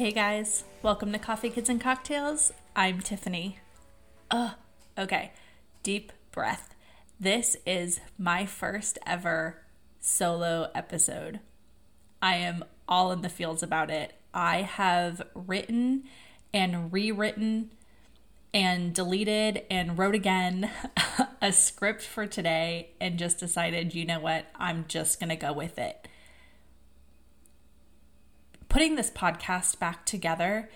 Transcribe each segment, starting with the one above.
Hey guys, welcome to Coffee Kids and Cocktails. I'm Tiffany. Ugh, okay, deep breath. This is my first ever solo episode. I am all in the fields about it. I have written and rewritten and deleted and wrote again a script for today and just decided, you know what, I'm just to go with it. Putting this podcast back together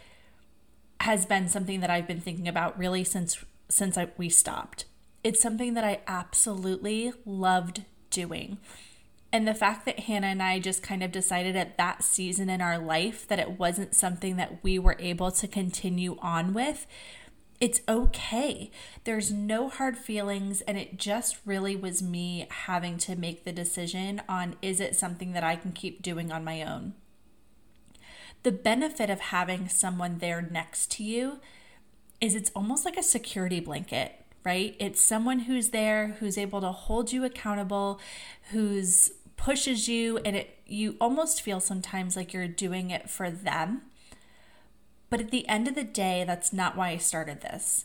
has been something that I've been thinking about really since since I, we stopped. It's something that I absolutely loved doing. And the fact that Hannah and I just kind of decided at that season in our life that it wasn't something that we were able to continue on with it's okay. There's no hard feelings, and it just really was me having to make the decision on is it something that I can keep doing on my own? The benefit of having someone there next to you is it's almost like a security blanket, right? It's someone who's there, who's able to hold you accountable, who's pushes you, and it you almost feel sometimes like you're doing it for them but at the end of the day, that's not why I started this.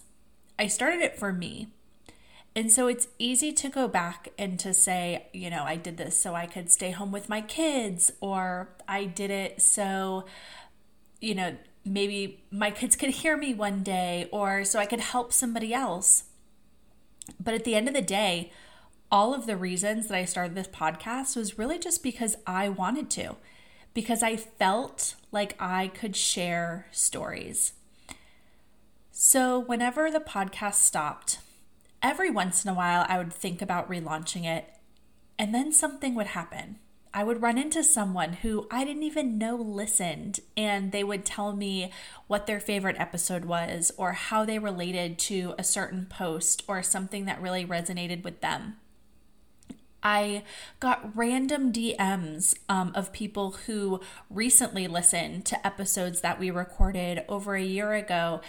I started it for me. And so it's easy to go back and to say, you know, I did this so I could stay home with my kids, or I did it so, you know, maybe my kids could hear me one day, or so I could help somebody else. But at the end of the day, all of the reasons that I started this podcast was really just because I wanted to because I felt like I could share stories. So, whenever the podcast stopped, every once in a while I would think about relaunching it, and then something would happen. I would run into someone who I didn't even know listened, and they would tell me what their favorite episode was, or how they related to a certain post, or something that really resonated with them. I got random DMs um, of people who recently listened to episodes that we recorded over a year ago,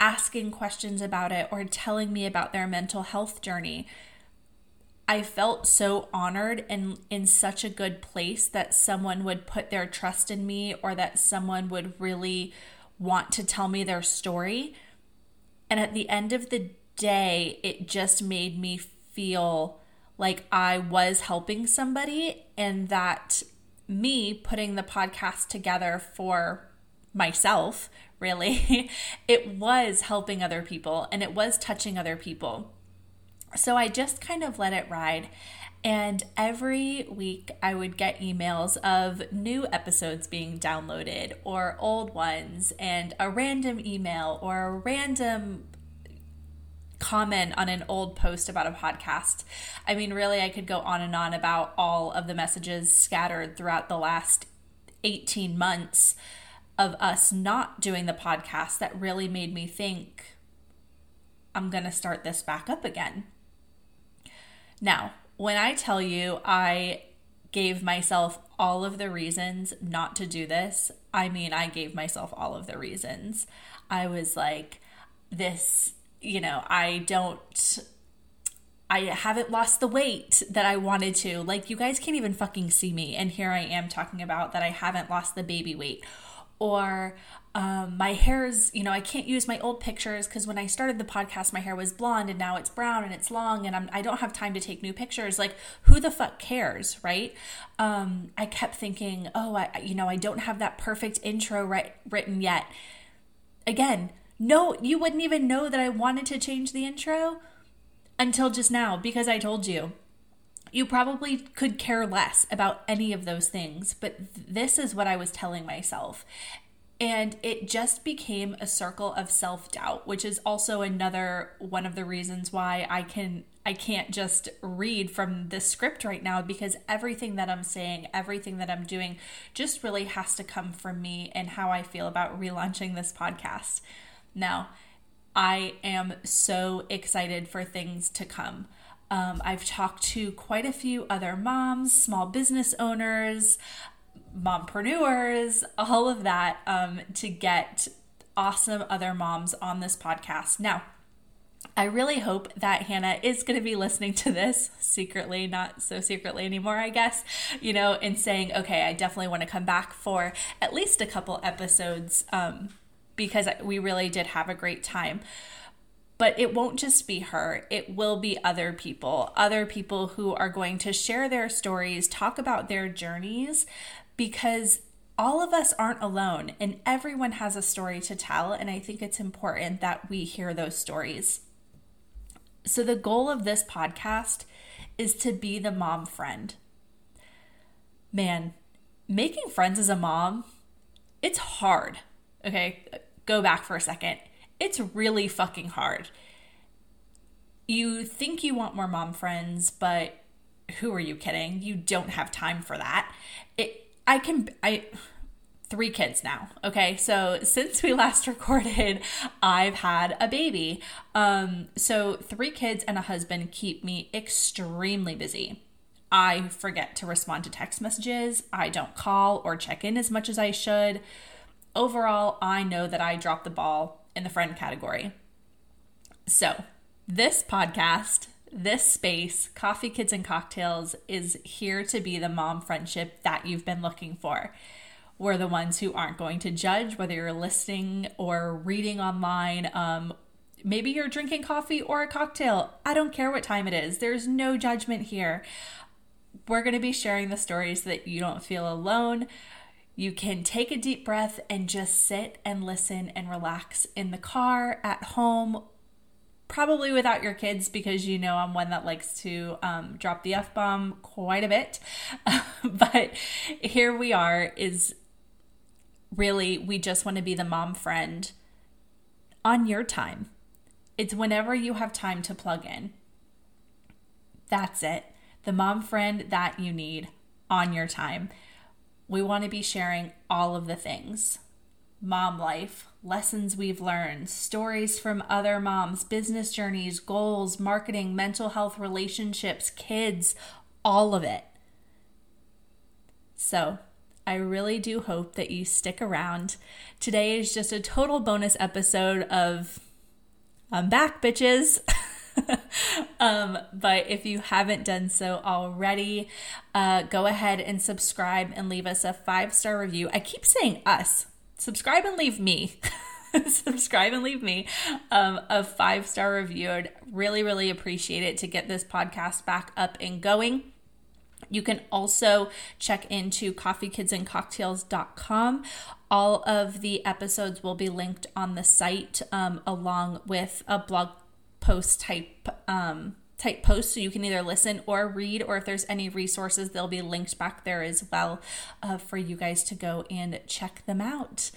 asking questions about it or telling me about their mental health journey. I felt so honored and in such a good place that someone would put their trust in me or that someone would really want to tell me their story. And at the end of the day, it just made me feel like I was helping somebody and that me putting the podcast together for myself, really, it was helping other people and it was touching other people. So I just kind of let it ride. And every week I would get emails of new episodes being downloaded or old ones, and a random email or a random comment on an old post about a podcast. I mean, really, I could go on and on about all of the messages scattered throughout the last 18 months of us not doing the podcast that really made me think I'm going to start this back up again. Now, when I tell you I gave myself all of the reasons not to do this, I mean, I gave myself all of the reasons. I was like, this you know, I don't I haven't lost the weight that I wanted to. Like, you guys can't even fucking see me. And here I am talking about that I haven't lost the baby weight. Or um, my hair is, you know, I can't use my old pictures because when I started the podcast, my hair was blonde and now it's brown and it's long and I'm, I don't have time to take new pictures. Like, who the fuck cares, right? Um, I kept thinking, oh, I, you know, I don't have that perfect intro right, written yet. Again, no, you wouldn't even know that I wanted to change the intro until just now because I told you. You probably could care less about any of those things, but this is what I was telling myself. And it just became a circle of self-doubt, which is also another one of the reasons why I can I can't just read from the script right now because everything that I'm saying, everything that I'm doing just really has to come from me and how I feel about relaunching this podcast. Now, I am so excited for things to come. Um, I've talked to quite a few other moms, small business owners, mompreneurs, all of that um, to get awesome other moms on this podcast. Now, I really hope that Hannah is going to be listening to this secretly, not so secretly anymore, I guess, you know, and saying, okay, I definitely want to come back for at least a couple episodes um, because we really did have a great time. But it won't just be her, it will be other people, other people who are going to share their stories, talk about their journeys, because all of us aren't alone and everyone has a story to tell. And I think it's important that we hear those stories. So, the goal of this podcast is to be the mom friend. Man, making friends as a mom, it's hard. Okay, go back for a second. It's really fucking hard. You think you want more mom friends, but who are you kidding? You don't have time for that. It I can I three kids now. Okay. So since we last recorded, I've had a baby. Um, so three kids and a husband keep me extremely busy. I forget to respond to text messages. I don't call or check in as much as I should. Overall, I know that I dropped the ball in the friend category. So, this podcast, this space, Coffee Kids and Cocktails, is here to be the mom friendship that you've been looking for. We're the ones who aren't going to judge whether you're listening or reading online. Um, maybe you're drinking coffee or a cocktail. I don't care what time it is, there's no judgment here. We're going to be sharing the stories so that you don't feel alone. You can take a deep breath and just sit and listen and relax in the car, at home, probably without your kids because you know I'm one that likes to um, drop the F bomb quite a bit. but here we are is really, we just want to be the mom friend on your time. It's whenever you have time to plug in. That's it. The mom friend that you need on your time. We want to be sharing all of the things mom life, lessons we've learned, stories from other moms, business journeys, goals, marketing, mental health, relationships, kids, all of it. So, I really do hope that you stick around. Today is just a total bonus episode of I'm back, bitches. um, but if you haven't done so already, uh, go ahead and subscribe and leave us a five star review. I keep saying us. Subscribe and leave me. subscribe and leave me um, a five star review. I'd really, really appreciate it to get this podcast back up and going. You can also check into coffeekidsandcocktails.com. All of the episodes will be linked on the site um, along with a blog post type um, type post so you can either listen or read or if there's any resources they'll be linked back there as well uh, for you guys to go and check them out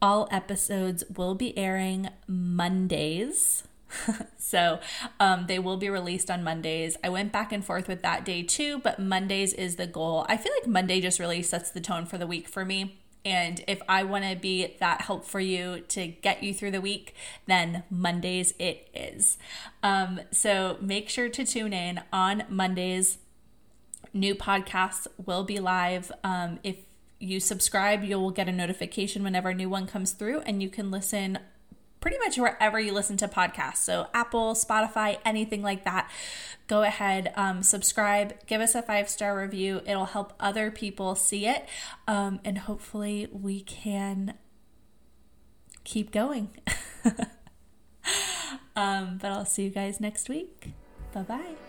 all episodes will be airing mondays so um, they will be released on Mondays. I went back and forth with that day too, but Mondays is the goal. I feel like Monday just really sets the tone for the week for me. And if I want to be that help for you to get you through the week, then Mondays it is. Um, so make sure to tune in on Mondays. New podcasts will be live. Um, if you subscribe, you'll get a notification whenever a new one comes through, and you can listen pretty much wherever you listen to podcasts. So, Apple, Spotify, anything like that. Go ahead, um, subscribe, give us a five star review. It'll help other people see it. Um, and hopefully, we can keep going. um, but I'll see you guys next week. Bye bye.